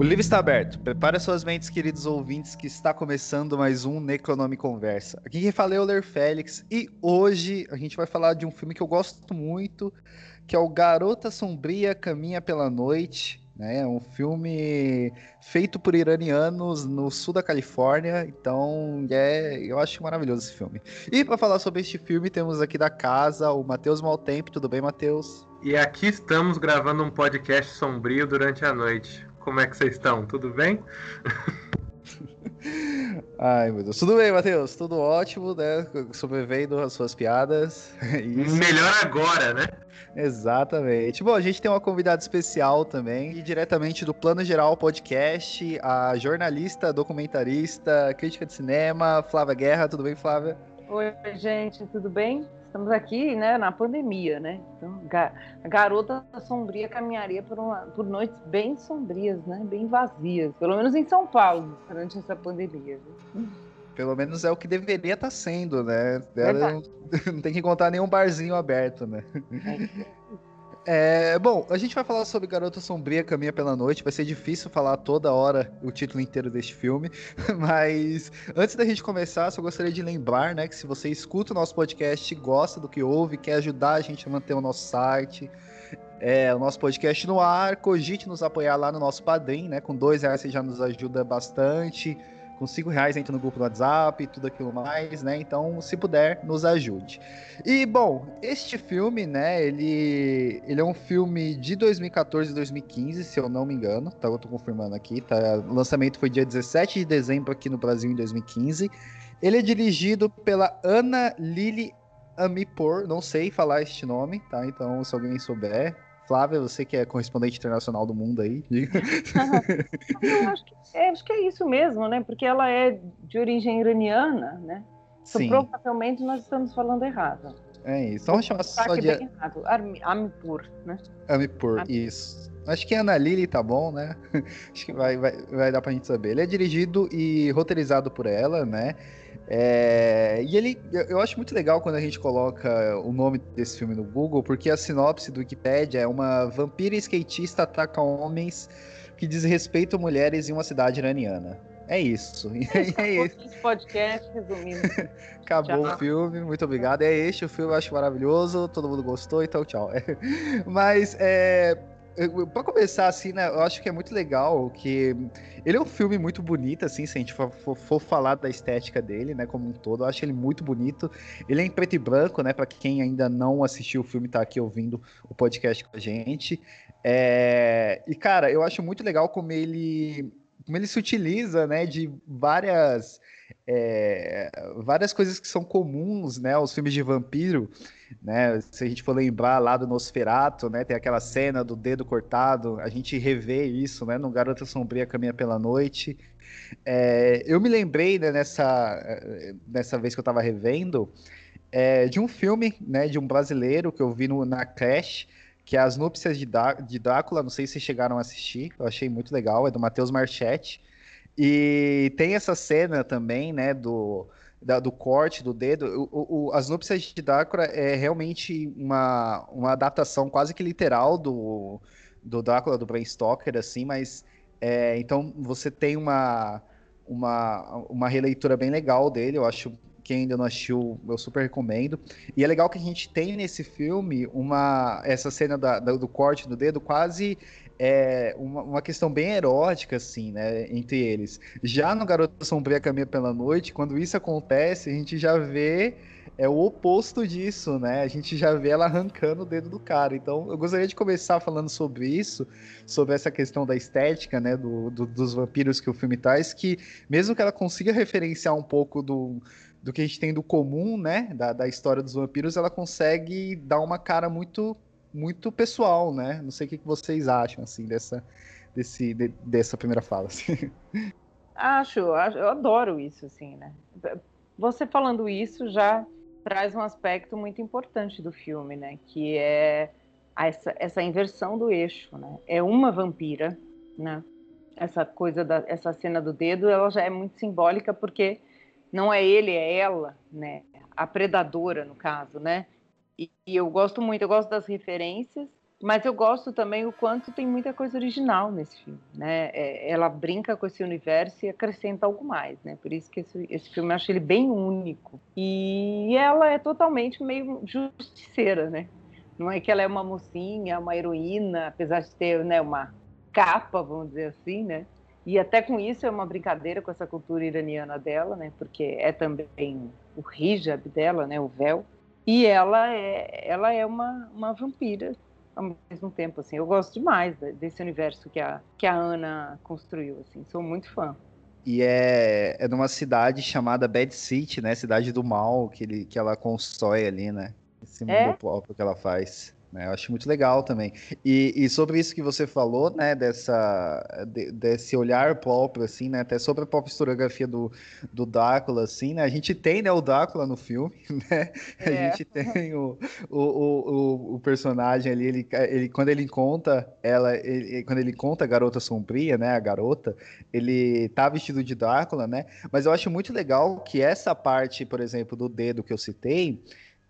O livro está aberto. Prepare suas mentes, queridos ouvintes, que está começando mais um Necronome Conversa. Aqui quem fala é o Ler Félix e hoje a gente vai falar de um filme que eu gosto muito, que é o Garota Sombria Caminha pela Noite. Né? É um filme feito por iranianos no sul da Califórnia, então é, eu acho maravilhoso esse filme. E para falar sobre este filme, temos aqui da casa o Matheus Maltempo. Tudo bem, Matheus? E aqui estamos gravando um podcast sombrio durante a noite. Como é que vocês estão? Tudo bem? Ai, meu Deus. Tudo bem, Matheus? Tudo ótimo, né? Sobrevivendo às suas piadas. Isso. Melhor agora, né? Exatamente. Bom, a gente tem uma convidada especial também, e diretamente do Plano Geral Podcast, a jornalista, documentarista, crítica de cinema, Flávia Guerra. Tudo bem, Flávia? Oi, gente, tudo bem? Estamos aqui, né, na pandemia, né? Então, a garota sombria caminharia por, uma, por noites bem sombrias, né? Bem vazias, pelo menos em São Paulo, durante essa pandemia. Viu? Pelo menos é o que deveria estar tá sendo, né? Ela não, não, tem que encontrar nenhum barzinho aberto, né? É. É, bom, a gente vai falar sobre Garota Sombria Caminha pela Noite. Vai ser difícil falar toda hora o título inteiro deste filme. Mas antes da gente começar, só gostaria de lembrar, né, que se você escuta o nosso podcast, gosta do que ouve, quer ajudar a gente a manter o nosso site, é, o nosso podcast no ar, cogite nos apoiar lá no nosso Padrim, né? Com dois reais você já nos ajuda bastante com cinco reais entra no grupo do WhatsApp, tudo aquilo mais, né? Então, se puder, nos ajude. E, bom, este filme, né, ele, ele é um filme de 2014 e 2015, se eu não me engano, tá? Eu tô confirmando aqui, tá? O lançamento foi dia 17 de dezembro aqui no Brasil, em 2015. Ele é dirigido pela Ana Lili Amipor, não sei falar este nome, tá? Então, se alguém souber, Flávia, você que é correspondente internacional do mundo aí, diga. Eu acho que, é, acho que é isso mesmo, né? Porque ela é de origem iraniana, né? Então, Sim. provavelmente nós estamos falando errado. É isso. Vamos chamar só de... Errado. Amipur, né? Amipur, Amipur. isso. Acho que Ana Lili tá bom, né? Acho que vai, vai, vai dar pra gente saber. Ele é dirigido e roteirizado por ela, né? É, e ele, eu acho muito legal quando a gente coloca o nome desse filme no Google, porque a sinopse do Wikipedia é uma vampira skatista ataca homens que desrespeitam mulheres em uma cidade iraniana. É isso. É, é esse podcast, resumindo. Acabou tchau. o filme, muito obrigado. É este o filme, eu acho maravilhoso, todo mundo gostou, então tchau. Mas é, para começar, assim, né, eu acho que é muito legal que ele é um filme muito bonito, assim, se a gente for, for, for, falar da estética dele, né, como um todo, eu acho ele muito bonito. Ele é em preto e branco, né, para quem ainda não assistiu o filme tá aqui ouvindo o podcast com a gente. É... E cara, eu acho muito legal como ele como ele se utiliza, né, de várias é, várias coisas que são comuns, né, aos filmes de vampiro, né, se a gente for lembrar lá do Nosferato, né, tem aquela cena do dedo cortado, a gente revê isso, né, no Garota Sombria Caminha pela Noite. É, eu me lembrei, né, nessa, nessa vez que eu estava revendo, é, de um filme, né, de um brasileiro que eu vi no, na Crash, que é As Núpcias de, de Drácula, não sei se chegaram a assistir, eu achei muito legal, é do Matheus Marchetti, e tem essa cena também, né, do, da, do corte do dedo. O, o, As Núpcias de Drácula é realmente uma, uma adaptação quase que literal do, do Drácula do Bram Stoker, assim, mas é, então você tem uma, uma, uma releitura bem legal dele, eu acho. Quem ainda não assistiu, eu super recomendo. E é legal que a gente tem nesse filme uma essa cena da, da, do corte do dedo quase é uma, uma, questão bem erótica, assim, né, entre eles. Já no Garota Sombria Caminha pela Noite, quando isso acontece, a gente já vê é o oposto disso, né? A gente já vê ela arrancando o dedo do cara. Então, eu gostaria de começar falando sobre isso, sobre essa questão da estética, né, do, do, dos vampiros que o filme traz, que mesmo que ela consiga referenciar um pouco do, do que a gente tem do comum, né, da, da história dos vampiros, ela consegue dar uma cara muito muito pessoal, né? Não sei o que vocês acham, assim, dessa, desse, de, dessa primeira fala. Assim. Acho, eu adoro isso, assim, né? Você falando isso já traz um aspecto muito importante do filme, né? Que é essa, essa inversão do eixo, né? É uma vampira, né? Essa coisa da essa cena do dedo, ela já é muito simbólica porque não é ele, é ela, né? A predadora no caso, né? E, e eu gosto muito, eu gosto das referências, Mas eu gosto também o quanto tem muita coisa original nesse filme, né? É, ela brinca com esse universo e acrescenta algo mais, né? Por isso que esse, esse filme eu acho ele bem único. E ela é totalmente meio justiceira, né? Não é que ela é uma mocinha, uma heroína, apesar de ter né, uma capa, vamos dizer assim, né? E até com isso é uma brincadeira com essa cultura iraniana dela, né? Porque é também o hijab dela, né? O véu. E ela é, ela é uma, uma vampira ao mesmo tempo, assim. Eu gosto demais desse universo que a, que a Ana construiu, assim. Sou muito fã. E é, é numa cidade chamada Bad City, né? Cidade do mal que, ele, que ela constrói ali, né? Esse mundo é? próprio que ela faz. Né? Eu acho muito legal também. E, e, sobre isso que você falou, né, dessa, de, desse olhar próprio, assim, né, até sobre a própria historiografia do, do Drácula, assim, né, a gente tem, né, o Drácula no filme, né, é. a gente tem o, o, o, o, personagem ali, ele, ele, quando ele conta ela, ele, quando ele conta a garota sombria, né, a garota, ele tá vestido de Drácula, né, mas eu acho muito legal que essa parte, por exemplo, do dedo que eu citei,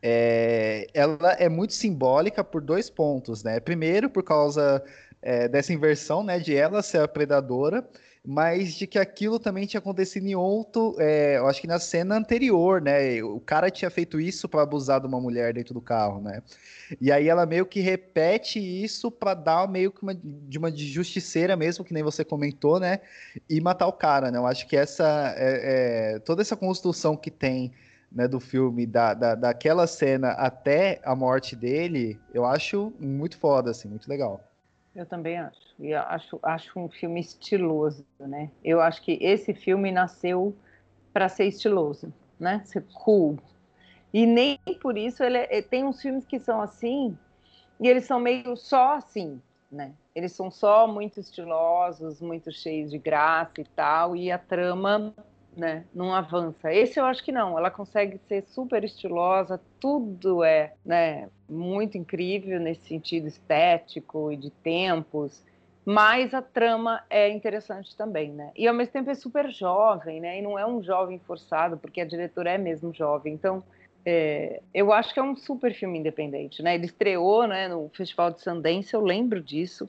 é, ela é muito simbólica por dois pontos, né? Primeiro, por causa é, dessa inversão, né, de ela ser a predadora, mas de que aquilo também tinha acontecido em outro, é, eu acho que na cena anterior, né? O cara tinha feito isso para abusar de uma mulher dentro do carro, né? E aí ela meio que repete isso para dar meio que uma, de uma justiceira mesmo, que nem você comentou, né? E matar o cara, né? Eu acho que essa é, é toda essa construção que tem né, do filme, da, da, daquela cena até a morte dele, eu acho muito foda, assim, muito legal. Eu também acho. E acho, acho um filme estiloso, né? Eu acho que esse filme nasceu para ser estiloso, né? Ser cool. E nem por isso ele é, tem uns filmes que são assim e eles são meio só assim, né? Eles são só muito estilosos, muito cheios de graça e tal, e a trama né? Não avança. Esse eu acho que não. Ela consegue ser super estilosa, tudo é, né? Muito incrível nesse sentido estético e de tempos. Mas a trama é interessante também, né? E ao mesmo tempo é super jovem, né? E não é um jovem forçado, porque a diretora é mesmo jovem. Então, é, eu acho que é um super filme independente, né? Ele estreou, né, no Festival de Sundance, eu lembro disso.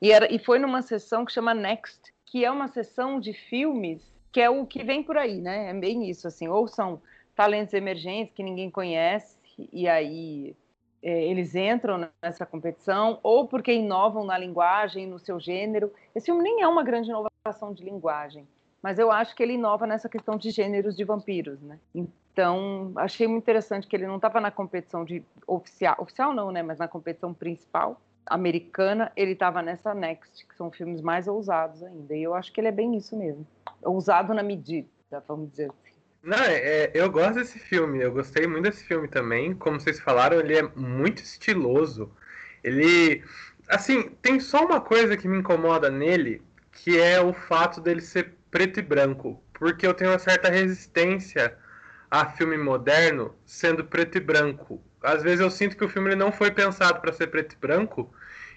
E, era, e foi numa sessão que chama Next, que é uma sessão de filmes que é o que vem por aí, né? É bem isso, assim, ou são talentos emergentes que ninguém conhece e aí é, eles entram nessa competição, ou porque inovam na linguagem, no seu gênero. Esse filme nem é uma grande inovação de linguagem, mas eu acho que ele inova nessa questão de gêneros de vampiros, né? Então, achei muito interessante que ele não estava na competição de oficial, oficial não, né? Mas na competição principal americana, ele estava nessa Next, que são filmes mais ousados ainda. E eu acho que ele é bem isso mesmo. Ousado na medida, vamos dizer assim. Não, é, é, eu gosto desse filme, eu gostei muito desse filme também. Como vocês falaram, ele é muito estiloso. Ele. Assim, tem só uma coisa que me incomoda nele, que é o fato dele ser preto e branco. Porque eu tenho uma certa resistência a filme moderno sendo preto e branco às vezes eu sinto que o filme ele não foi pensado para ser preto e branco,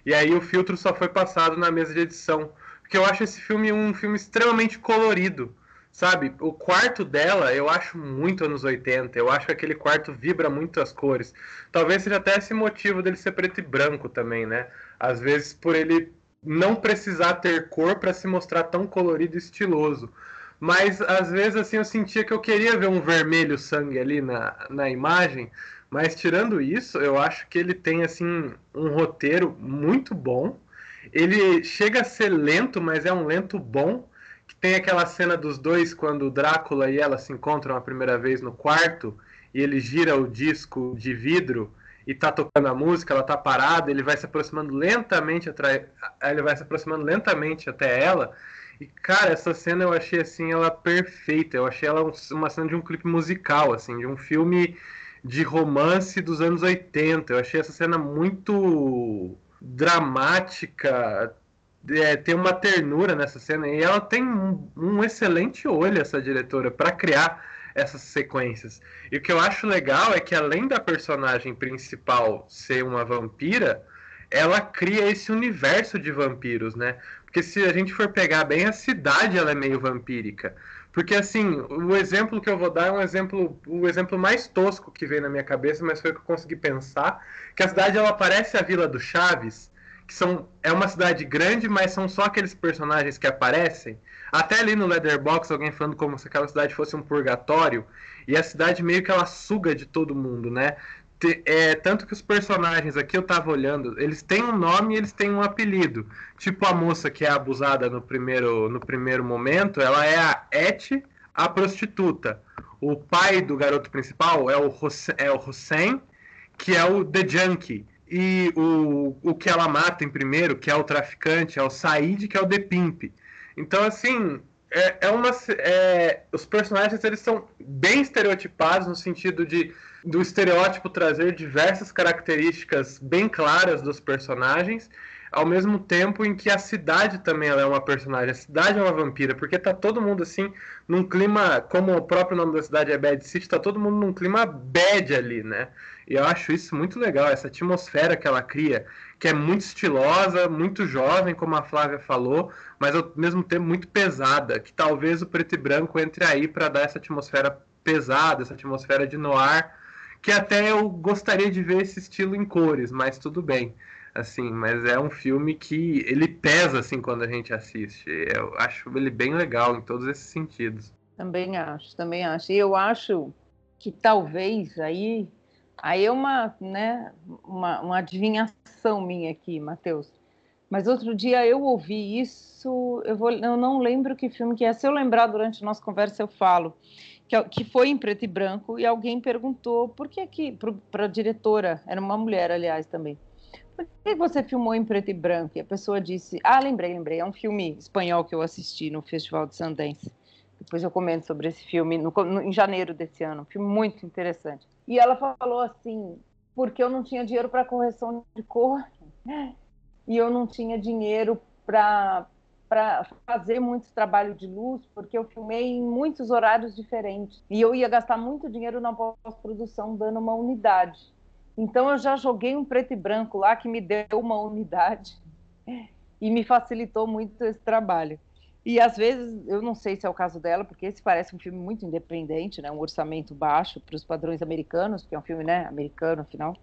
e aí o filtro só foi passado na mesa de edição. Porque eu acho esse filme um filme extremamente colorido, sabe? O quarto dela eu acho muito anos 80, eu acho que aquele quarto vibra muito as cores. Talvez seja até esse motivo dele ser preto e branco também, né? Às vezes por ele não precisar ter cor para se mostrar tão colorido e estiloso. Mas às vezes assim eu sentia que eu queria ver um vermelho sangue ali na, na imagem, mas tirando isso, eu acho que ele tem assim um roteiro muito bom. Ele chega a ser lento, mas é um lento bom. Que tem aquela cena dos dois quando o Drácula e ela se encontram a primeira vez no quarto e ele gira o disco de vidro e tá tocando a música, ela tá parada, ele vai se aproximando lentamente atrás, ele vai se aproximando lentamente até ela. E cara, essa cena eu achei assim ela perfeita. Eu achei ela uma cena de um clipe musical, assim, de um filme de romance dos anos 80. Eu achei essa cena muito dramática. É, tem uma ternura nessa cena e ela tem um, um excelente olho, essa diretora, para criar essas sequências. E o que eu acho legal é que além da personagem principal ser uma vampira, ela cria esse universo de vampiros, né? Porque se a gente for pegar bem, a cidade ela é meio vampírica. Porque assim, o exemplo que eu vou dar é um exemplo, o exemplo mais tosco que veio na minha cabeça, mas foi o que eu consegui pensar, que a cidade ela parece a Vila do Chaves, que são é uma cidade grande, mas são só aqueles personagens que aparecem. Até ali no Leatherbox alguém falando como se aquela cidade fosse um purgatório, e a cidade meio que ela suga de todo mundo, né? É, tanto que os personagens aqui eu tava olhando, eles têm um nome e eles têm um apelido. Tipo a moça que é abusada no primeiro, no primeiro momento, ela é a Et, a prostituta. O pai do garoto principal é o, Hussein, é o Hussein, que é o The Junkie. E o, o que ela mata em primeiro, que é o traficante, é o Said, que é o The Pimp. Então, assim, é, é uma. É, os personagens eles são bem estereotipados no sentido de do estereótipo trazer diversas características bem claras dos personagens, ao mesmo tempo em que a cidade também é uma personagem. A cidade é uma vampira, porque tá todo mundo assim num clima, como o próprio nome da cidade é Bad City, tá todo mundo num clima bad ali, né? E eu acho isso muito legal, essa atmosfera que ela cria, que é muito estilosa, muito jovem, como a Flávia falou, mas ao mesmo tempo muito pesada, que talvez o preto e branco entre aí para dar essa atmosfera pesada, essa atmosfera de noir que até eu gostaria de ver esse estilo em cores, mas tudo bem. Assim, mas é um filme que ele pesa assim quando a gente assiste. Eu acho ele bem legal em todos esses sentidos. Também acho, também acho. E eu acho que talvez aí aí é uma, né, uma, uma adivinhação minha aqui, Matheus. Mas outro dia eu ouvi isso, eu, vou, eu não lembro que filme que é. Se eu lembrar durante a nossa conversa, eu falo que, que foi em preto e branco, e alguém perguntou por que que, para a diretora, era uma mulher, aliás, também, por que você filmou em preto e branco? E a pessoa disse, ah, lembrei, lembrei, é um filme espanhol que eu assisti no Festival de Sundance. Depois eu comento sobre esse filme no, no, em janeiro desse ano, um filme muito interessante. E ela falou assim, porque eu não tinha dinheiro para correção de cor e eu não tinha dinheiro para para fazer muito trabalho de luz, porque eu filmei em muitos horários diferentes. E eu ia gastar muito dinheiro na pós-produção dando uma unidade. Então eu já joguei um preto e branco lá que me deu uma unidade e me facilitou muito esse trabalho. E às vezes, eu não sei se é o caso dela, porque esse parece um filme muito independente, né? um orçamento baixo para os padrões americanos, porque é um filme né, americano, afinal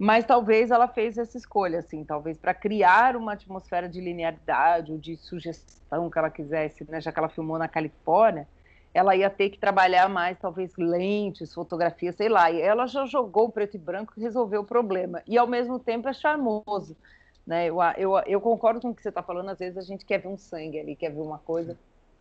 mas talvez ela fez essa escolha, assim, talvez para criar uma atmosfera de linearidade ou de sugestão que ela quisesse, né? Já que ela filmou na Califórnia, ela ia ter que trabalhar mais, talvez lentes, fotografia, sei lá. E ela já jogou o preto e branco e resolveu o problema. E ao mesmo tempo é charmoso, né? Eu, eu, eu concordo com o que você está falando. Às vezes a gente quer ver um sangue ali, quer ver uma coisa.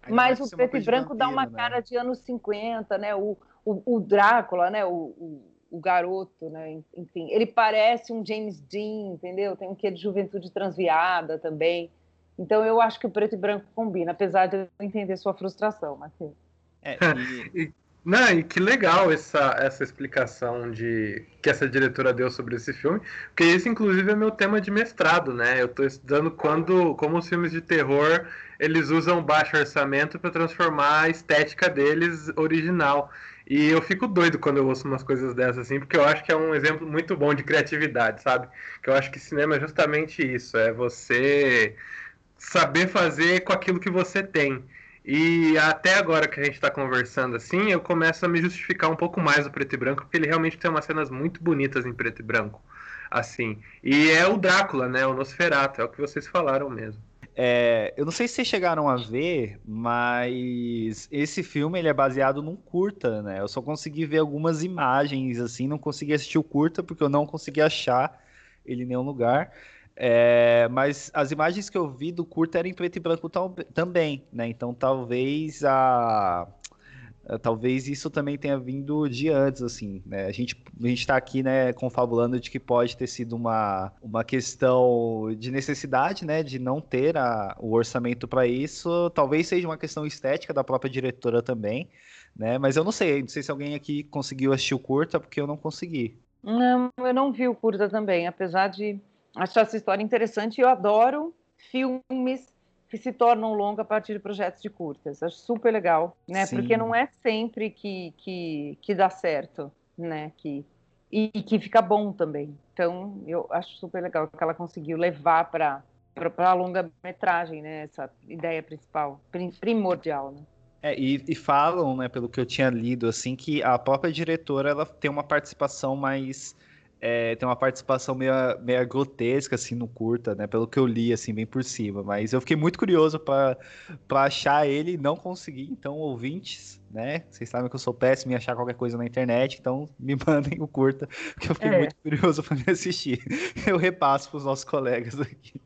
Mas o preto e branco dá uma né? cara de anos 50, né? O, o, o Drácula, né? O, o o garoto, né? Enfim, ele parece um James Dean, entendeu? Tem um quê de juventude transviada também. Então eu acho que o preto e branco combina, apesar de eu entender sua frustração, Matheus. É, e... Não, e que legal essa, essa explicação de que essa diretora deu sobre esse filme, porque esse inclusive é meu tema de mestrado, né? Eu estou estudando quando como os filmes de terror eles usam baixo orçamento para transformar a estética deles original. E eu fico doido quando eu ouço umas coisas dessas, assim, porque eu acho que é um exemplo muito bom de criatividade, sabe? Que eu acho que cinema é justamente isso, é você saber fazer com aquilo que você tem. E até agora que a gente está conversando assim, eu começo a me justificar um pouco mais o preto e branco, porque ele realmente tem umas cenas muito bonitas em preto e branco, assim. E é o Drácula, né? O Nosferatu, é o que vocês falaram mesmo. É, eu não sei se vocês chegaram a ver, mas esse filme ele é baseado num curta, né? Eu só consegui ver algumas imagens, assim, não consegui assistir o curta porque eu não consegui achar ele em nenhum lugar. É, mas as imagens que eu vi do curta eram em preto e branco também, né? Então talvez a talvez isso também tenha vindo de antes, assim, né? A gente a está aqui, né, confabulando de que pode ter sido uma, uma questão de necessidade, né, de não ter a, o orçamento para isso. Talvez seja uma questão estética da própria diretora também, né? Mas eu não sei, não sei se alguém aqui conseguiu assistir o curta, porque eu não consegui. Não, eu não vi o curta também, apesar de achar essa história interessante. Eu adoro filmes que se tornam longa a partir de projetos de curtas. Acho super legal, né? Sim. Porque não é sempre que, que, que dá certo, né? Que, e, e que fica bom também. Então, eu acho super legal que ela conseguiu levar para para a longa-metragem, né? Essa ideia principal, primordial, né? É, e, e, falam, né, pelo que eu tinha lido, assim, que a própria diretora ela tem uma participação mais é, tem uma participação meio, meio grotesca, assim, no curta, né? Pelo que eu li, assim, bem por cima. Mas eu fiquei muito curioso para achar ele e não consegui. Então, ouvintes, né? Vocês sabem que eu sou péssimo em achar qualquer coisa na internet, então me mandem o curta, porque eu fiquei é. muito curioso para me assistir. Eu repasso para os nossos colegas aqui.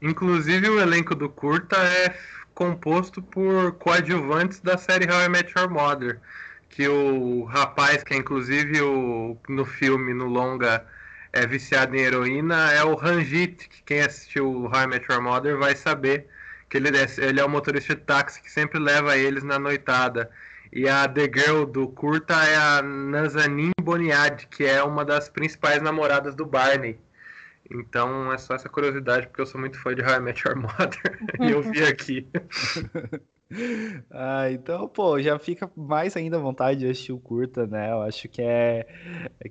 Inclusive, o elenco do curta é composto por coadjuvantes da série How I Met Your Mother que o rapaz, que é inclusive o, no filme, no longa, é viciado em heroína, é o Ranjit, que quem assistiu o I Met Your Mother vai saber que ele é, ele é o motorista de táxi que sempre leva eles na noitada. E a The Girl do curta é a Nazanin Boniad, que é uma das principais namoradas do Barney. Então é só essa curiosidade, porque eu sou muito fã de How I Met Your Mother e eu vi aqui. Ah, então, pô, já fica mais ainda à vontade de assistir o curta, né? Eu acho que é,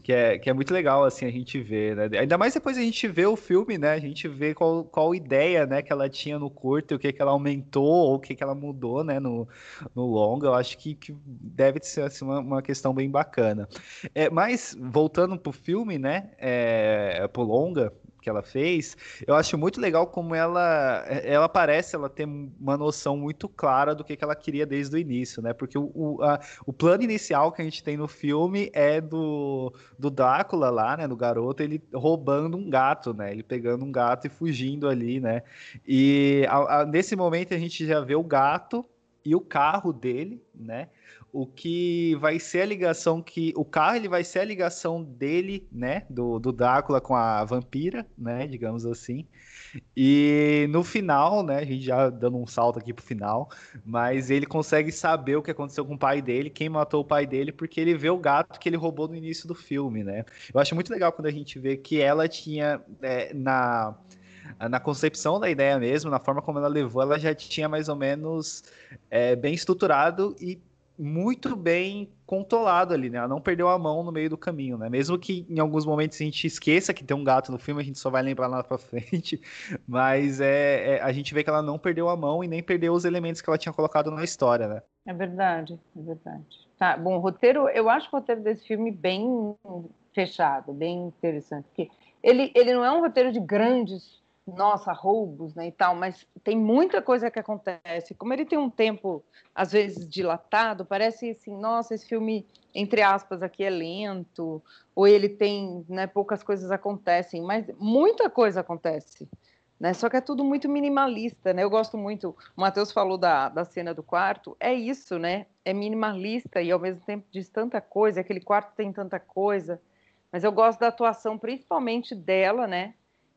que é, que é muito legal, assim, a gente ver, né? Ainda mais depois a gente vê o filme, né? A gente vê qual, qual ideia, né, que ela tinha no curta, o que que ela aumentou, ou o que que ela mudou, né, no, no longa. Eu acho que, que deve ser, assim, uma, uma questão bem bacana. É, mas, voltando pro filme, né, é, pro longa, que ela fez, eu acho muito legal como ela ela parece ela ter uma noção muito clara do que, que ela queria desde o início, né? Porque o, o, a, o plano inicial que a gente tem no filme é do, do Drácula lá, né? Do garoto, ele roubando um gato, né? Ele pegando um gato e fugindo ali, né? E a, a, nesse momento a gente já vê o gato e o carro dele, né? O que vai ser a ligação que o carro ele vai ser a ligação dele, né, do, do Drácula com a vampira, né, digamos assim. E no final, né, a gente já dando um salto aqui pro final, mas ele consegue saber o que aconteceu com o pai dele, quem matou o pai dele, porque ele vê o gato que ele roubou no início do filme, né? Eu acho muito legal quando a gente vê que ela tinha é, na na concepção da ideia mesmo, na forma como ela levou, ela já tinha mais ou menos é, bem estruturado e muito bem controlado ali, né? Ela não perdeu a mão no meio do caminho, né? Mesmo que em alguns momentos a gente esqueça que tem um gato no filme, a gente só vai lembrar lá pra frente. Mas é, é, a gente vê que ela não perdeu a mão e nem perdeu os elementos que ela tinha colocado na história, né? É verdade, é verdade. Tá, bom, roteiro, eu acho o roteiro desse filme bem fechado, bem interessante, porque ele, ele não é um roteiro de grandes nossa, roubos, né, e tal, mas tem muita coisa que acontece. Como ele tem um tempo, às vezes, dilatado, parece assim, nossa, esse filme, entre aspas, aqui é lento, ou ele tem, né, poucas coisas acontecem, mas muita coisa acontece, né, só que é tudo muito minimalista, né, eu gosto muito, o Matheus falou da, da cena do quarto, é isso, né, é minimalista e ao mesmo tempo diz tanta coisa, aquele quarto tem tanta coisa, mas eu gosto da atuação, principalmente dela, né,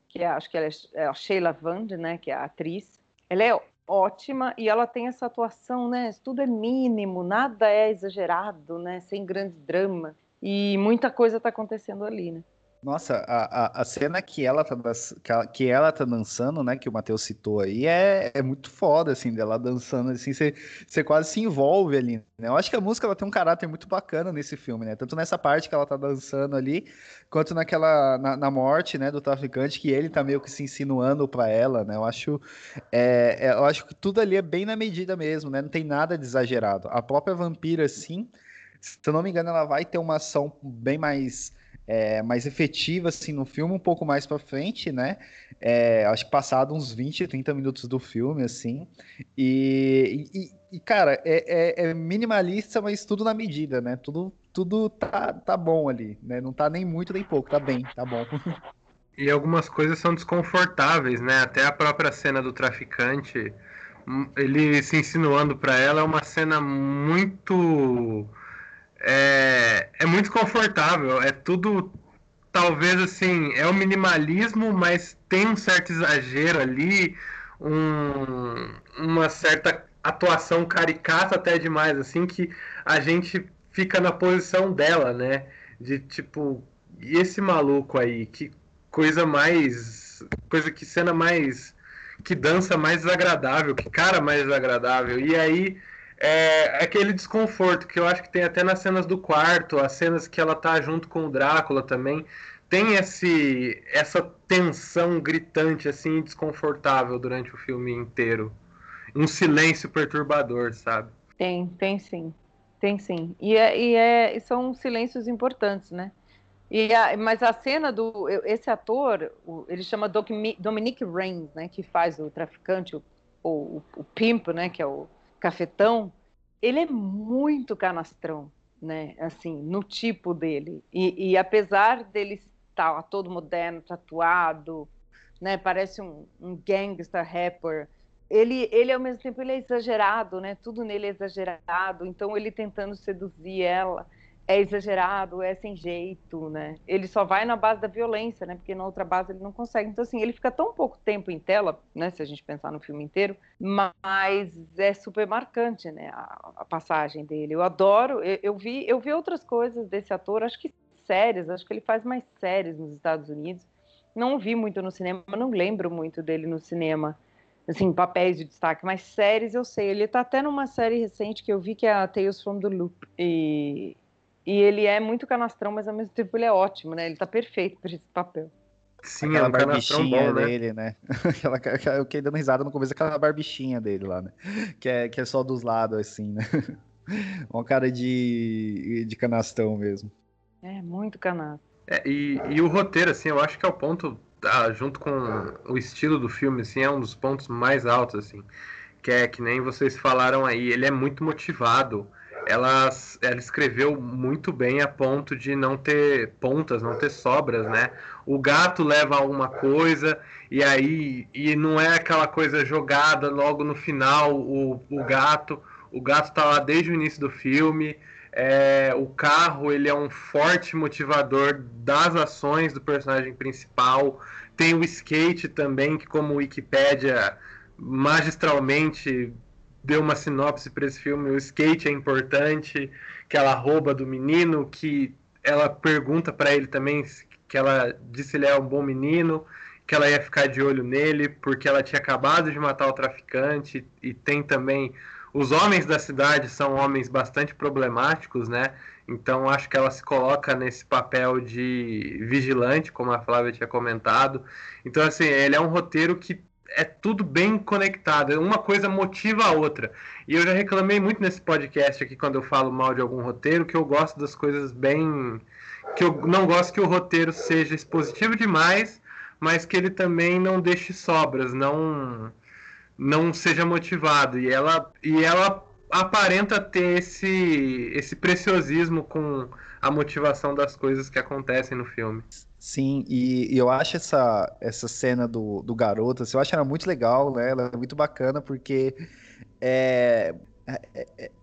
que é, acho que ela é, é a Sheila Vand, né, que é a atriz. Ela é ótima e ela tem essa atuação, né? Tudo é mínimo, nada é exagerado, né? Sem grande drama. E muita coisa está acontecendo ali, né? Nossa, a, a, a, cena que ela, tá, que ela tá dançando, né, que o Matheus citou aí, é, é muito foda, assim, dela dançando, assim, você quase se envolve ali, né? Eu acho que a música, ela tem um caráter muito bacana nesse filme, né? Tanto nessa parte que ela tá dançando ali, quanto naquela, na, na morte, né, do traficante, que ele tá meio que se insinuando para ela, né? Eu acho, é, é, eu acho que tudo ali é bem na medida mesmo, né? Não tem nada de exagerado. A própria vampira, assim, se eu não me engano, ela vai ter uma ação bem mais é, mais efetiva assim no filme um pouco mais para frente, né? É, acho que passado uns 20, 30 minutos do filme, assim. E, e, e cara, é, é, é, minimalista, mas tudo na medida, né? Tudo, tudo tá, tá bom ali, né? Não tá nem muito nem pouco, tá bem, tá bom. E algumas coisas são desconfortáveis, né? Até a própria cena do traficante, hum, ele se insinuando para ela é uma cena muito é, é muito confortável. É tudo, talvez assim, é o minimalismo, mas tem um certo exagero ali, um, uma certa atuação caricata até demais, assim, que a gente fica na posição dela, né? De tipo, e esse maluco aí, que coisa mais. coisa que cena mais. que dança mais desagradável, que cara mais desagradável. E aí é, aquele desconforto que eu acho que tem até nas cenas do quarto, as cenas que ela tá junto com o Drácula também, tem esse essa tensão gritante assim, desconfortável durante o filme inteiro. Um silêncio perturbador, sabe? Tem, tem sim. Tem sim. E, é, e, é, e são silêncios importantes, né? E a, mas a cena do. Esse ator, ele chama Dominic Reigns, né? Que faz o traficante, o, o, o Pimp, né? Que é o cafetão. Ele é muito canastrão, né? Assim, no tipo dele. E, e apesar dele estar todo moderno, tatuado, né? Parece um, um gangster rapper ele, ele ao mesmo tempo ele é exagerado, né? Tudo nele é exagerado. Então ele tentando seduzir ela é exagerado, é sem jeito, né? Ele só vai na base da violência, né? Porque na outra base ele não consegue. Então assim, ele fica tão pouco tempo em tela, né? Se a gente pensar no filme inteiro, mas é super marcante, né? A, a passagem dele. Eu adoro. Eu, eu, vi, eu vi outras coisas desse ator. Acho que séries. Acho que ele faz mais séries nos Estados Unidos. Não vi muito no cinema. Não lembro muito dele no cinema assim, papéis de destaque, mas séries eu sei. Ele tá até numa série recente que eu vi que é a Tales from the Loop. E, e ele é muito canastrão, mas ao mesmo tempo ele é ótimo, né? Ele tá perfeito para esse papel. Sim, aquela é um barbichinha bom, né? dele, né? aquela, aquela, eu fiquei dando risada no começo daquela barbichinha dele lá, né? Que é, que é só dos lados, assim, né? Uma cara de, de canastrão mesmo. É, muito canastro. É, e, e o roteiro, assim, eu acho que é o ponto tá, junto com o estilo do filme, assim, é um dos pontos mais altos, assim. Que é que nem vocês falaram aí, ele é muito motivado. Ela, ela escreveu muito bem a ponto de não ter pontas, não ter sobras, né? O gato leva alguma coisa e aí e não é aquela coisa jogada logo no final o, o gato. O gato tá lá desde o início do filme. É, o carro ele é um forte motivador das ações do personagem principal. Tem o skate também, que como Wikipedia magistralmente deu uma sinopse para esse filme, o skate é importante, que ela rouba do menino, que ela pergunta para ele também que ela disse ele é um bom menino, que ela ia ficar de olho nele, porque ela tinha acabado de matar o traficante, e tem também os homens da cidade são homens bastante problemáticos, né? Então acho que ela se coloca nesse papel de vigilante, como a Flávia tinha comentado. Então, assim, ele é um roteiro que é tudo bem conectado, uma coisa motiva a outra. E eu já reclamei muito nesse podcast aqui quando eu falo mal de algum roteiro, que eu gosto das coisas bem. que eu não gosto que o roteiro seja expositivo demais, mas que ele também não deixe sobras, não não seja motivado. E ela, e ela aparenta ter esse, esse preciosismo com a motivação das coisas que acontecem no filme. Sim, e, e, eu acho essa, essa cena do, do garoto, assim, eu acho ela muito legal, né? Ela é muito bacana porque é,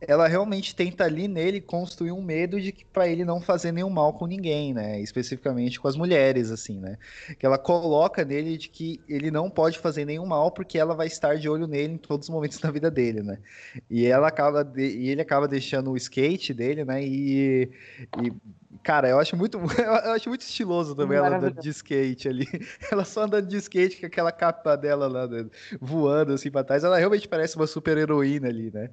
ela realmente tenta ali nele construir um medo de que para ele não fazer nenhum mal com ninguém, né? Especificamente com as mulheres, assim, né? Que ela coloca nele de que ele não pode fazer nenhum mal porque ela vai estar de olho nele em todos os momentos da vida dele, né? E ela acaba de... e ele acaba deixando o skate dele, né? E, e Cara, eu acho muito, eu acho muito estiloso também ela andando de skate ali. Ela só andando de skate com aquela capa dela lá, né, voando assim pra trás. Ela realmente parece uma super heroína ali, né?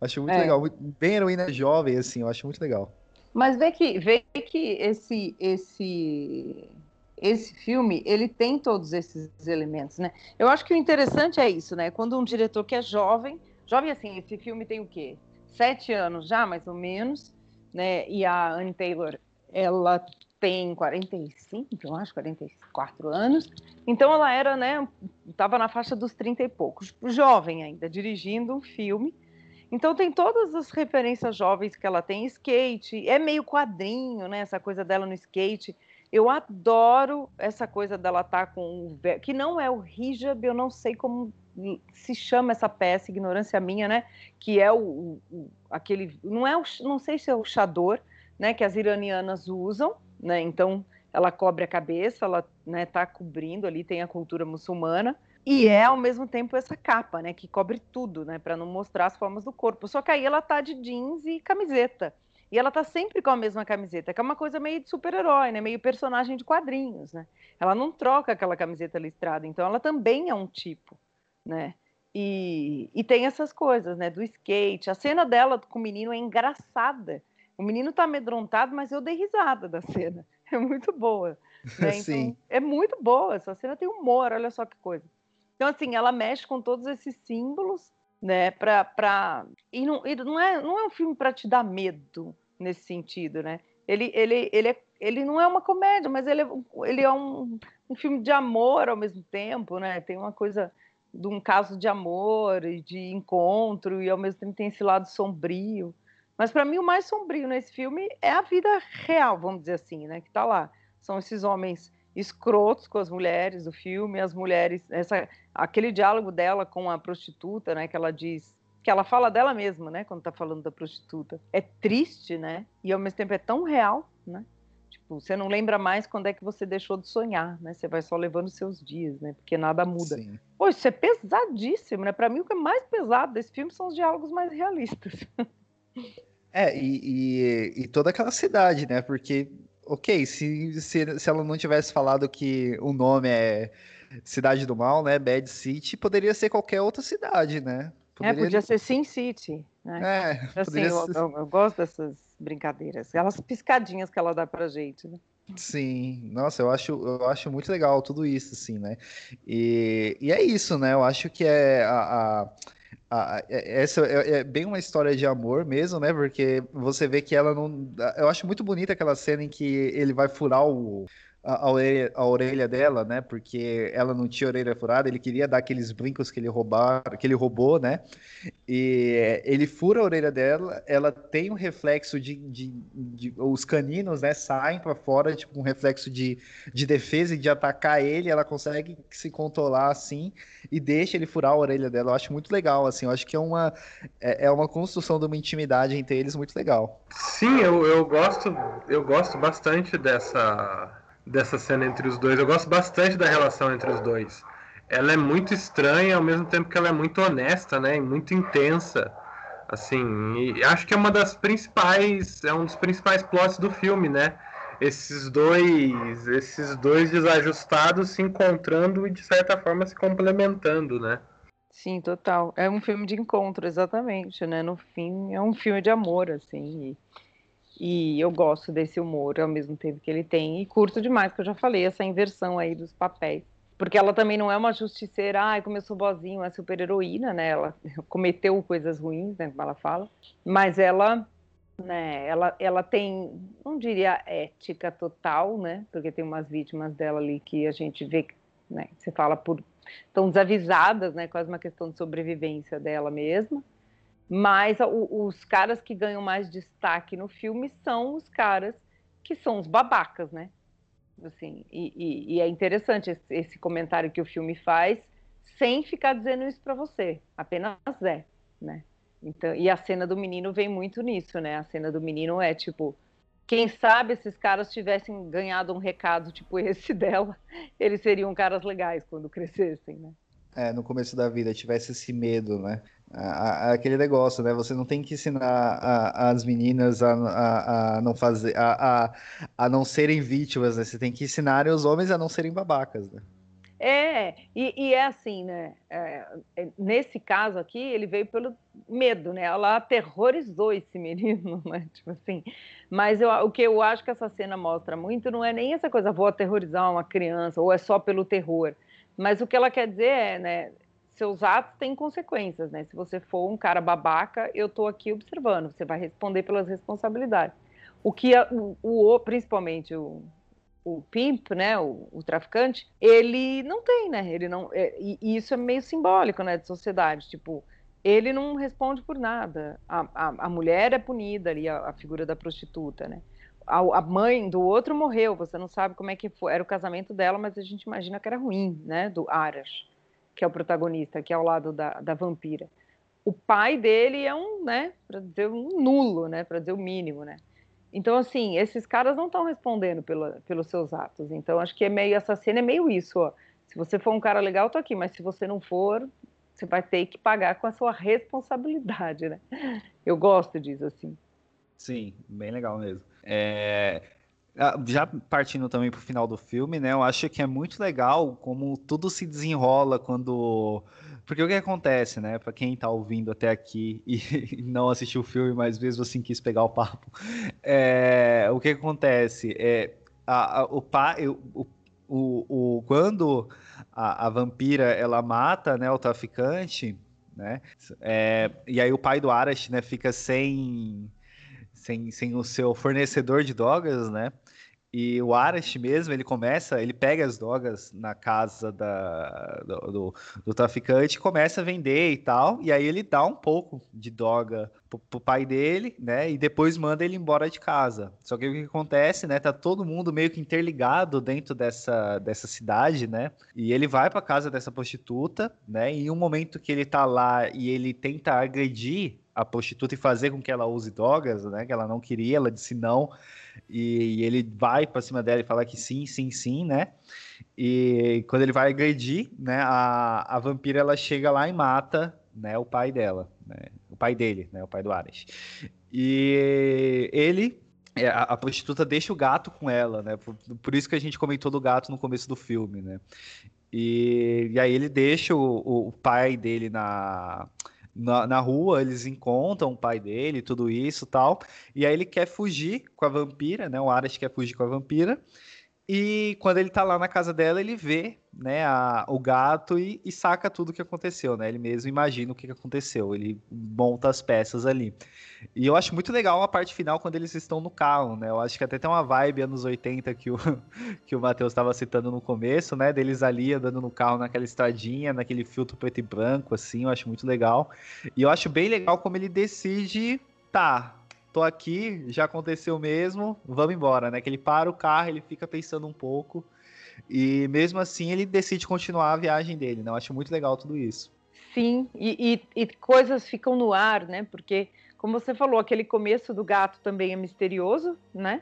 Acho muito é. legal, bem heroína jovem, assim, eu acho muito legal. Mas vê que, vê que esse, esse, esse filme, ele tem todos esses elementos, né? Eu acho que o interessante é isso, né? Quando um diretor que é jovem, jovem assim, esse filme tem o quê? Sete anos já, mais ou menos, né? E a Anne Taylor, ela tem 45, eu acho, 44 anos. Então ela era, né, estava na faixa dos 30 e poucos, jovem ainda, dirigindo um filme. Então tem todas as referências jovens que ela tem, skate, é meio quadrinho, né, essa coisa dela no skate. Eu adoro essa coisa dela estar tá com o que não é o hijab, eu não sei como se chama essa peça, ignorância minha, né? Que é o, o aquele, não é o, não sei se é o chador, né? Que as iranianas usam, né? Então ela cobre a cabeça, ela né, tá cobrindo ali, tem a cultura muçulmana. E é ao mesmo tempo essa capa, né, que cobre tudo, né, para não mostrar as formas do corpo. Só que aí ela tá de jeans e camiseta. E ela tá sempre com a mesma camiseta, que é uma coisa meio de super-herói, né, meio personagem de quadrinhos, né? Ela não troca aquela camiseta listrada, então ela também é um tipo né? E, e tem essas coisas, né? Do skate. A cena dela com o menino é engraçada. O menino tá amedrontado, mas eu dei risada da cena. É muito boa. Né? Então, Sim. É muito boa. Essa cena tem humor, olha só que coisa. Então, assim, ela mexe com todos esses símbolos né? Pra, pra... E, não, e não, é, não é um filme para te dar medo nesse sentido, né? Ele, ele, ele, é, ele não é uma comédia, mas ele é, ele é um, um filme de amor ao mesmo tempo, né? Tem uma coisa de um caso de amor e de encontro, e ao mesmo tempo tem esse lado sombrio. Mas para mim o mais sombrio nesse filme é a vida real, vamos dizer assim, né? Que tá lá. São esses homens escrotos com as mulheres do filme, as mulheres, essa, aquele diálogo dela com a prostituta, né? Que ela diz que ela fala dela mesma, né? Quando tá falando da prostituta. É triste, né? E ao mesmo tempo é tão real, né? Tipo, você não lembra mais quando é que você deixou de sonhar, né? Você vai só levando seus dias, né? Porque nada muda. Sim. Pô, isso é pesadíssimo, né? Para mim o que é mais pesado desse filme são os diálogos mais realistas. É, e, e, e toda aquela cidade, né? Porque, ok, se, se, se ela não tivesse falado que o nome é Cidade do Mal, né? Bad City, poderia ser qualquer outra cidade, né? É, poderia... É, podia ser Sin City, né? É, assim, poderia... eu, eu, eu, gosto dessas brincadeiras, aquelas piscadinhas que ela dá pra gente, né? Sim, nossa, eu acho, eu acho muito legal tudo isso, assim, né? E, e é isso, né? Eu acho que é a, a ah, essa é, é, bem uma história de amor mesmo, né? Porque você vê que ela não. Eu acho muito bonita aquela cena em que ele vai furar o, a, orelha, a orelha dela, né? Porque ela não tinha orelha furada, ele queria dar aqueles brincos que ele roubar, que ele roubou, né? E ele fura a orelha dela, ela tem um reflexo de, de, de os caninos, né? Saem para fora, tipo um reflexo de, de defesa e de atacar ele, ela consegue se controlar assim e deixa ele furar a orelha dela. Eu acho muito legal, assim. Eu acho que é uma é, é uma construção de uma intimidade entre eles muito legal. Sim, eu, eu gosto eu gosto bastante dessa dessa cena entre os dois. Eu gosto bastante da relação entre os dois. Ela é muito estranha, ao mesmo tempo que ela é muito honesta, né? E muito intensa. Assim, e acho que é uma das principais, é um dos principais plots do filme, né? Esses dois, esses dois desajustados se encontrando e de certa forma se complementando, né? Sim, total. É um filme de encontro, exatamente, né? No fim, é um filme de amor, assim. E e eu gosto desse humor ao mesmo tempo que ele tem. E curto demais, que eu já falei, essa inversão aí dos papéis. Porque ela também não é uma justiceira, ai, como eu sou boazinha, é super heroína, né? Ela cometeu coisas ruins, né? Como ela fala. Mas ela, né? Ela, ela tem, não diria ética total, né? Porque tem umas vítimas dela ali que a gente vê, né? Você fala por. estão desavisadas, né? Quase uma questão de sobrevivência dela mesma. Mas o, os caras que ganham mais destaque no filme são os caras que são os babacas, né? Assim, e, e, e é interessante esse, esse, comentário que o filme faz, sem ficar dizendo isso para você, apenas é, né? Então, e a cena do menino vem muito nisso, né? A cena do menino é tipo, quem sabe esses caras tivessem ganhado um recado tipo esse dela, eles seriam caras legais quando crescessem, né? É, no começo da vida tivesse esse medo, né? aquele negócio, né? Você não tem que ensinar as meninas a, não fazer, a, a, não serem vítimas, né? Você tem que ensinar os homens a não serem babacas, né? É, e, e é assim, né? É, é nesse caso aqui, ele veio pelo medo, né? Ela aterrorizou esse menino, né? Tipo assim. Mas eu, o que eu acho que essa cena mostra muito não é nem essa coisa, vou aterrorizar uma criança, ou é só pelo terror. Mas o que ela quer dizer é, né? seus atos têm consequências, né? Se você for um cara babaca, eu estou aqui observando, você vai responder pelas responsabilidades. O que a, o, o, principalmente o, o pimp, né, o, o, traficante, ele não tem, né? Ele não, é, e, isso é meio simbólico, né, de sociedade. Tipo, ele não responde por nada. A, a, a mulher é punida ali, a, a figura da prostituta, né? A, mãe do outro morreu. Você não sabe como é que foi. Era o casamento dela, mas a gente imagina que era ruim, né? Do Arash que é o protagonista, que é ao lado da, da vampira. O pai dele é um, né, para dizer um nulo, né, para dizer o mínimo, né. Então, assim, esses caras não estão respondendo pela, pelos seus atos. Então, acho que é meio, essa cena é meio isso, ó. Se você for um cara legal, tô aqui, mas se você não for, você vai ter que pagar com a sua responsabilidade, né. Eu gosto disso, assim. Sim, bem legal mesmo. É, já partindo também para o final do filme, né? Eu acho que é muito legal como tudo se desenrola quando. Porque o que acontece, né? Para quem está ouvindo até aqui e não assistiu o filme, mas mesmo assim quis pegar o papo, é... o que acontece? É, a, a, o, pai, o, o, o, quando a, a vampira ela mata né, o traficante, né? É, e aí o pai do Arash, né, fica sem, sem, sem o seu fornecedor de drogas, né? E o Arash mesmo, ele começa, ele pega as drogas na casa da, do, do, do, traficante começa a vender e tal. E aí ele dá um pouco de droga pro, pro, pai dele, né? E depois manda ele embora de casa. Só que o que acontece, né? Tá todo mundo meio que interligado dentro dessa, dessa cidade, né? E ele vai pra casa dessa prostituta, né? E em um momento que ele tá lá e ele tenta agredir a prostituta e fazer com que ela use drogas, né? Que ela não queria, ela disse não. E, e ele vai para cima dela e fala que sim, sim, sim, né? E quando ele vai agredir, né? A, a vampira ela chega lá e mata, né? O pai dela, né? O pai dele, né? O pai do Ares. E ele é, a, prostituta deixa o gato com ela, né? Por, por, isso que a gente comentou do gato no começo do filme, né? E, e aí ele deixa o, o pai dele na, na, na rua, eles encontram o pai dele, tudo isso tal. E aí ele quer fugir com a vampira, né? O Aras quer fugir com a vampira. E quando ele tá lá na casa dela, ele vê né, a, o gato e, e, saca tudo o que aconteceu, né? Ele mesmo imagina o que aconteceu, ele monta as peças ali. E eu acho muito legal a parte final quando eles estão no carro, né? Eu acho que até tem uma vibe anos 80 que o, que o Matheus estava citando no começo, né? Deles ali andando no carro naquela estradinha, naquele filtro preto e branco, assim, eu acho muito legal. E eu acho bem legal como ele decide, tá, tô aqui, já aconteceu mesmo, vamos embora, né? Que ele para o carro, ele fica pensando um pouco e mesmo assim ele decide continuar a viagem dele, né? Eu acho muito legal tudo isso. Sim, e, e, e coisas ficam no ar, né? Porque, como você falou, aquele começo do gato também é misterioso, né?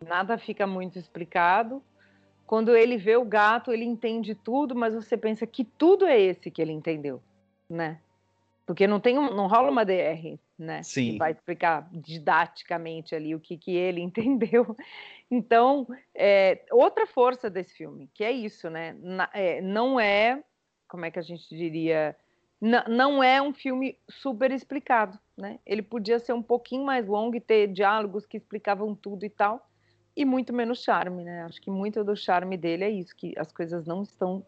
Nada fica muito explicado. Quando ele vê o gato, ele entende tudo, mas você pensa que tudo é esse que ele entendeu, né? Porque não tem um, não rola uma DR, né? Sim. Que vai explicar didaticamente ali o que, que ele entendeu. Então, é, outra força desse filme, que é isso, né? Na, é, não é, como é que a gente diria, não é um filme super explicado, né? Ele podia ser um pouquinho mais longo e ter diálogos que explicavam tudo e tal, e muito menos charme, né? Acho que muito do charme dele é isso, que as coisas não estão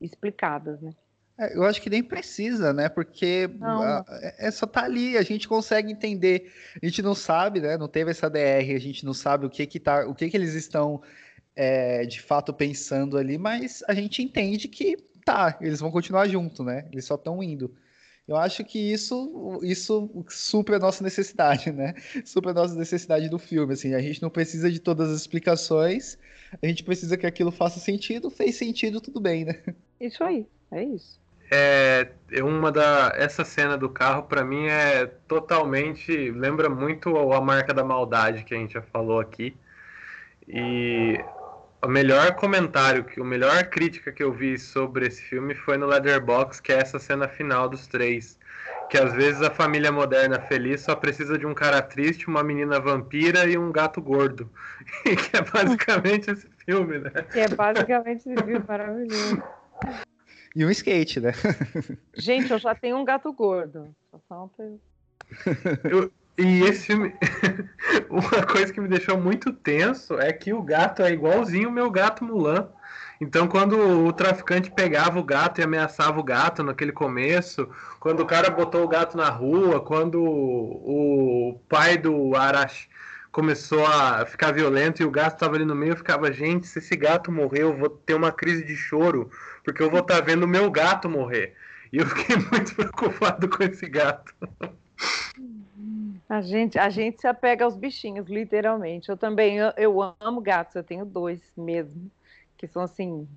explicadas, né? É, eu acho que nem precisa, né? Porque a, é, é só tá ali, a gente consegue entender. A gente não sabe, né? Não teve essa DR, a gente não sabe o que que tá, o que que eles estão é, de fato pensando ali, mas a gente entende que tá, eles vão continuar junto, né? Eles só estão indo. Eu acho que isso, isso supra a nossa necessidade, né? Supra a nossa necessidade do filme, assim. A gente não precisa de todas as explicações, a gente precisa que aquilo faça sentido, fez sentido, tudo bem, né? Isso aí, é isso é, é uma da essa cena do carro para mim é totalmente lembra muito a marca da maldade que a gente já falou aqui e o melhor comentário que o melhor crítica que eu vi sobre esse filme foi no Leatherbox que é essa cena final dos três que às vezes a família moderna feliz só precisa de um cara triste, uma menina vampira e um gato gordo. que é basicamente esse filme, né? Que é basicamente esse filme maravilhoso. E um skate, né? Gente, eu já tenho um gato gordo. Só falta eu. E esse filme. Uma coisa que me deixou muito tenso é que o gato é igualzinho o meu gato Mulan. Então, quando o traficante pegava o gato e ameaçava o gato naquele começo, quando o cara botou o gato na rua, quando o pai do Arash começou a ficar violento e o gato estava ali no meio, eu ficava, gente, se esse gato morrer, eu vou ter uma crise de choro, porque eu vou estar tá vendo o meu gato morrer. E eu fiquei muito preocupado com esse gato. A gente, a gente se apega aos bichinhos, literalmente. Eu também, eu, eu amo gatos, eu tenho dois mesmo, que são assim,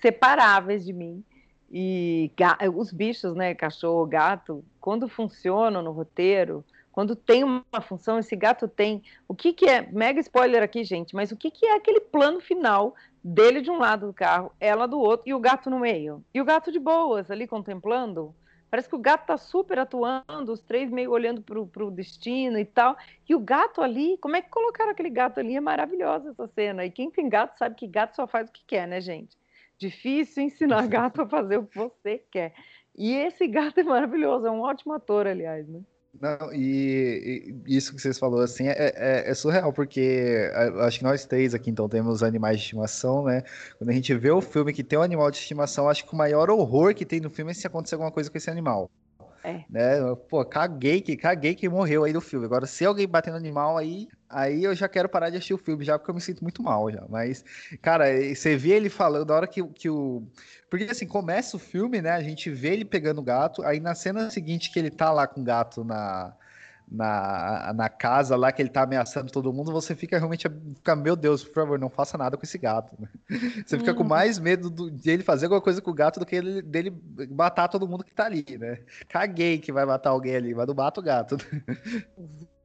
separáveis de mim. E os bichos, né, cachorro, gato, quando funcionam no roteiro, quando tem uma função, esse gato tem. O que, que é? Mega spoiler aqui, gente, mas o que, que é aquele plano final dele de um lado do carro, ela do outro e o gato no meio? E o gato de boas ali contemplando? Parece que o gato tá super atuando, os três meio olhando pro, pro destino e tal. E o gato ali, como é que colocaram aquele gato ali? É maravilhosa essa cena. E quem tem gato sabe que gato só faz o que quer, né, gente? Difícil ensinar gato a fazer o que você quer. E esse gato é maravilhoso, é um ótimo ator, aliás, né? Não, e, e, isso que vocês falou assim é, é, é, surreal, porque acho que nós três aqui então temos animais de estimação, né? Quando a gente vê o filme que tem um animal de estimação, acho que o maior horror que tem no filme é se acontecer alguma coisa com esse animal. É. Né? Pô, caguei que, caguei que morreu aí do filme. Agora, se alguém bater no animal, aí, aí eu já quero parar de assistir o filme, já porque eu me sinto muito mal já. Mas, cara, você vê ele falando, na hora que, que o. Porque assim, começa o filme, né? A gente vê ele pegando o gato, aí na cena seguinte que ele tá lá com o gato na na, na casa lá que ele tá ameaçando todo mundo, você fica realmente, fica, meu Deus, por favor, não faça nada com esse gato. Você fica com uhum. mais medo do, de ele fazer alguma coisa com o gato do que ele, dele matar todo mundo que tá ali, né? Caguei que vai matar alguém ali, mas não mata o gato.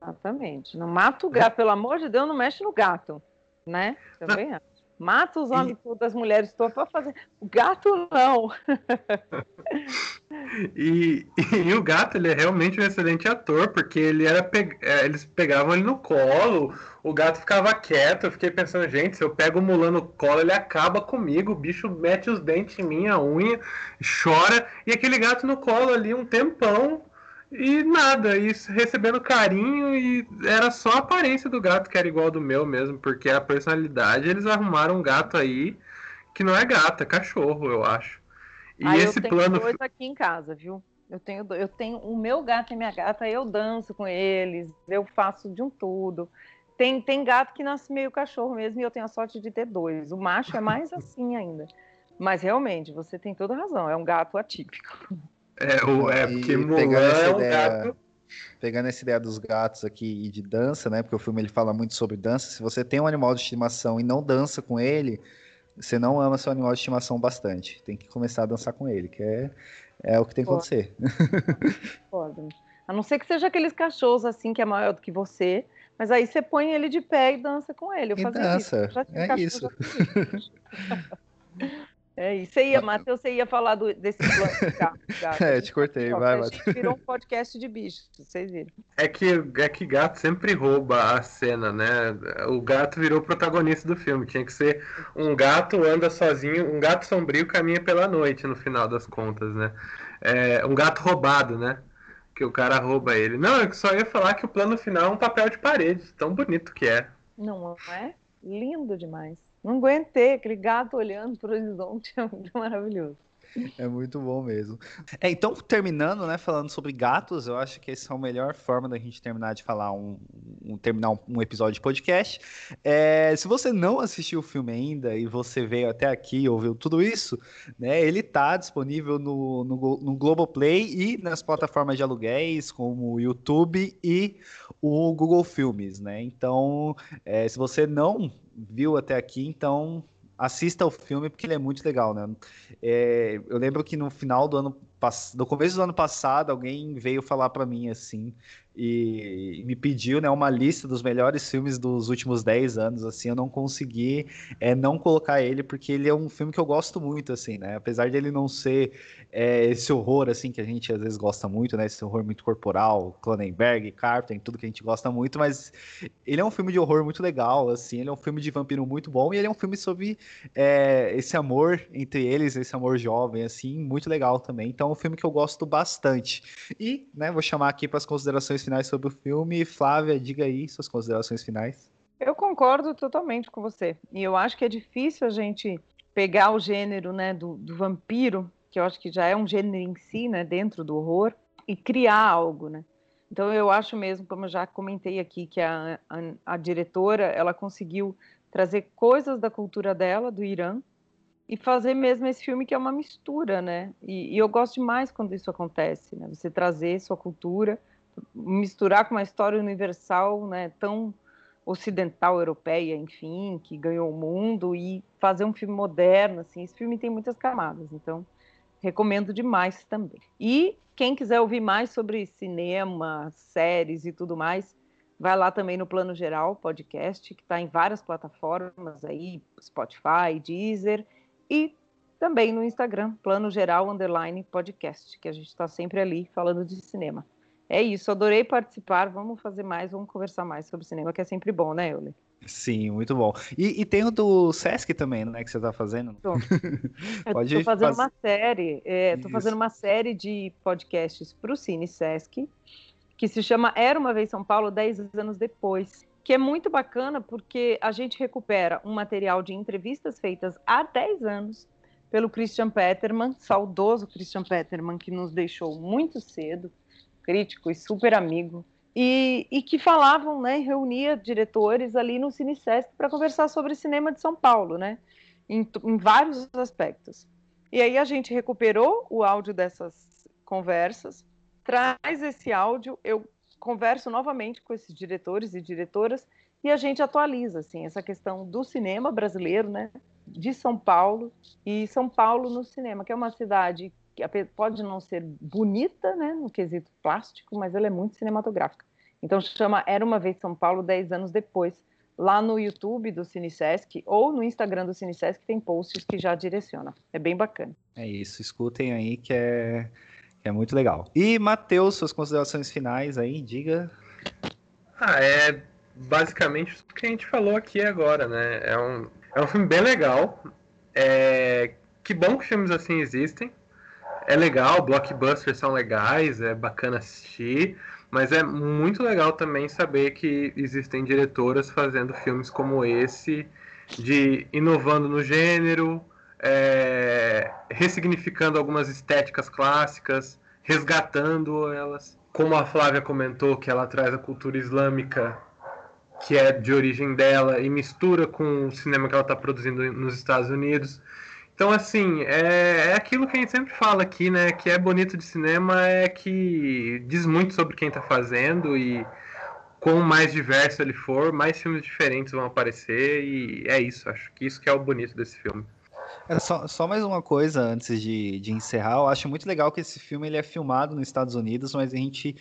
Exatamente. Não mata o gato, pelo amor de Deus, não mexe no gato, né? Também acho. Mata os homens e... das mulheres todas para fazer. O gato não. e, e, o gato, ele é realmente um excelente ator, porque ele era pe... É, eles pegavam ele no colo, o gato ficava quieto. Eu fiquei pensando, gente, se eu pego o Mulan no colo, ele acaba comigo. O bicho mete os dentes em mim, a unha, chora. E aquele gato no colo ali um tempão e nada, isso recebendo carinho e era só a aparência do gato que era igual do meu mesmo, porque a personalidade eles arrumaram um gato aí que não é gato, é cachorro, eu acho. E ah, esse eu tenho plano dois aqui em casa, viu? Eu tenho, eu tenho o meu gato e minha gata, eu danço com eles, eu faço de um tudo. Tem, tem gato que nasce meio cachorro mesmo e eu tenho a sorte de ter dois. O macho é mais assim ainda. Mas realmente, você tem toda razão, é um gato atípico. É, o, é porque Mulan é um ideia, gato. Pegando essa ideia dos gatos aqui e de dança, né? Porque o filme ele fala muito sobre dança. Se você tem um animal de estimação e não dança com ele, você não ama seu animal de estimação bastante. Tem que começar a dançar com ele, que é, é o que tem que acontecer. Pode. A não ser que seja aqueles cachorros assim que é maior do que você, mas aí você põe ele de pé e dança com ele. Eu e dança. Isso. É isso. É isso. Você ia, Matheus, você ia falar do, desse plano de gato. gato. É, te cortei, vai, Matheus. virou um podcast de bichos, vocês viram. É que, é que gato sempre rouba a cena, né? O gato virou protagonista do filme. Tinha que ser um gato anda sozinho, um gato sombrio caminha pela noite, no final das contas, né? É, um gato roubado, né? Que o cara rouba ele. Não, eu só ia falar que o plano final é um papel de parede, tão bonito que é. Não é? Lindo demais. Não aguentei, aquele gato olhando para o horizonte é muito maravilhoso. É muito bom mesmo. É, então, terminando, né, falando sobre gatos, eu acho que essa é a melhor forma da gente terminar de falar um, um terminar um, episódio de podcast. É, se você não assistiu o filme ainda e você veio até aqui e ouviu tudo isso, né, ele está disponível no, no, no Globoplay e nas plataformas de aluguéis, como o YouTube e o Google Filmes, né? Então, é, se você não viu até aqui, então assista o filme porque ele é muito legal, né? É, eu lembro que no final do ano no começo do ano passado alguém veio falar para mim assim e, me pediu né, uma lista dos melhores filmes dos últimos 10 anos, assim, eu não consegui é, não colocar ele, porque ele é um filme que eu gosto muito, assim, né, apesar de ele não ser é, esse horror, assim, que a gente às vezes gosta muito, né, esse horror muito corporal, Cronenberg, Carpenter, tudo que a gente gosta muito, mas ele é um filme de horror muito legal, assim, ele é um filme de vampiro muito bom, e ele é um filme sobre é, esse amor entre eles, esse amor jovem, assim, muito legal também, então é um filme que eu gosto bastante, e, né, vou chamar aqui para as considerações finais sobre o filme. Flávia, diga aí suas considerações finais. Eu concordo totalmente com você. E eu acho que é difícil a gente pegar o gênero né, do, do vampiro, que eu acho que já é um gênero em si, né, dentro do horror, e criar algo, né? Então eu acho mesmo, como eu já comentei aqui, que a, a, a diretora ela conseguiu trazer coisas da cultura dela, do Irã, e fazer mesmo esse filme que é uma mistura, né? E, e, eu gosto demais quando isso acontece, né? Você trazer sua cultura misturar com uma história universal, né, tão ocidental, europeia, enfim, que ganhou o mundo e fazer um filme moderno, assim, esse filme tem muitas camadas, então recomendo demais também. E quem quiser ouvir mais sobre cinema, séries e tudo mais, vai lá também no Plano Geral podcast, que está em várias plataformas aí, Spotify, Deezer e também no Instagram, Plano Geral Underline Podcast, que a gente está sempre ali falando de cinema. É isso, adorei participar. Vamos fazer mais, vamos conversar mais sobre cinema, que é sempre bom, né, Euler? Sim, muito bom. E, e, tem o do Sesc também, né, que você está fazendo? Tô. Pode Estou fazendo faz... uma série, estou é, fazendo uma série de podcasts para o Cine Sesc, que se chama Era uma vez São Paulo, 10 anos depois, que é muito bacana porque a gente recupera um material de entrevistas feitas há 10 anos pelo Christian Peterman, saudoso Christian Peterman, que nos deixou muito cedo, crítico e super amigo, e, e que falavam, né, reunia diretores ali no Cinesesc para conversar sobre cinema de São Paulo, né, em, em vários aspectos. E aí a gente recuperou o áudio dessas conversas, traz esse áudio, eu converso novamente com esses diretores e diretoras e a gente atualiza assim essa questão do cinema brasileiro, né, de São Paulo e São Paulo no cinema, que é uma cidade que pode não ser bonita, né, no quesito plástico, mas ela é muito cinematográfica. Então chama Era uma vez São Paulo, 10 anos depois. Lá no YouTube do CineSesc ou no Instagram do CineSesc tem posts que já direciona. É bem bacana. É isso, escutem aí que é, é muito legal. E Matheus, suas considerações finais aí, diga. Ah, é basicamente tudo que a gente falou aqui agora, né? É um, é um filme bem legal. É... Que bom que filmes assim existem. É legal, blockbusters são legais, é bacana assistir. Mas é muito legal também saber que existem diretoras fazendo filmes como esse, de inovando no gênero, é, ressignificando algumas estéticas clássicas, resgatando elas. Como a Flávia comentou, que ela traz a cultura islâmica que é de origem dela e mistura com o cinema que ela está produzindo nos Estados Unidos. Então, assim, é, é aquilo que a gente sempre fala aqui, né? Que é bonito de cinema é que diz muito sobre quem está fazendo e quanto mais diverso ele for, mais filmes diferentes vão aparecer e é isso. Acho que isso que é o bonito desse filme. Só, só mais uma coisa antes de, de encerrar. Eu acho muito legal que esse filme ele é filmado nos Estados Unidos, mas a gente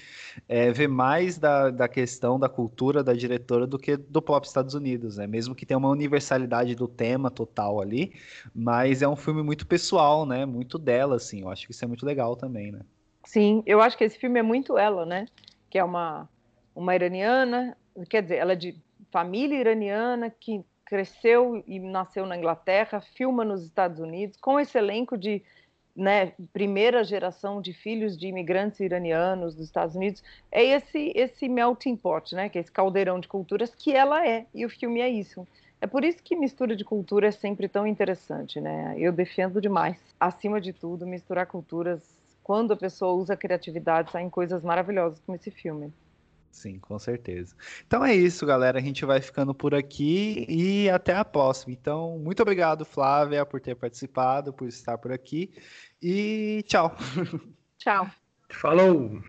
é, vê mais da, da questão da cultura da diretora do que do próprio Estados Unidos, né? Mesmo que tenha uma universalidade do tema total ali, mas é um filme muito pessoal, né? Muito dela, assim. Eu acho que isso é muito legal também, né? Sim, eu acho que esse filme é muito ela, né? Que é uma, uma iraniana, quer dizer, ela é de família iraniana que cresceu e nasceu na Inglaterra, filma nos Estados Unidos, com esse elenco de né, primeira geração de filhos de imigrantes iranianos dos Estados Unidos, é esse esse melting pot, né, que é esse caldeirão de culturas que ela é, e o filme é isso. É por isso que mistura de cultura é sempre tão interessante, né? Eu defendo demais, acima de tudo, misturar culturas. Quando a pessoa usa a criatividade, saem coisas maravilhosas como esse filme. Sim, com certeza. Então é isso, galera. A gente vai ficando por aqui e até a próxima. Então, muito obrigado, Flávia, por ter participado, por estar por aqui. E tchau. Tchau. Falou!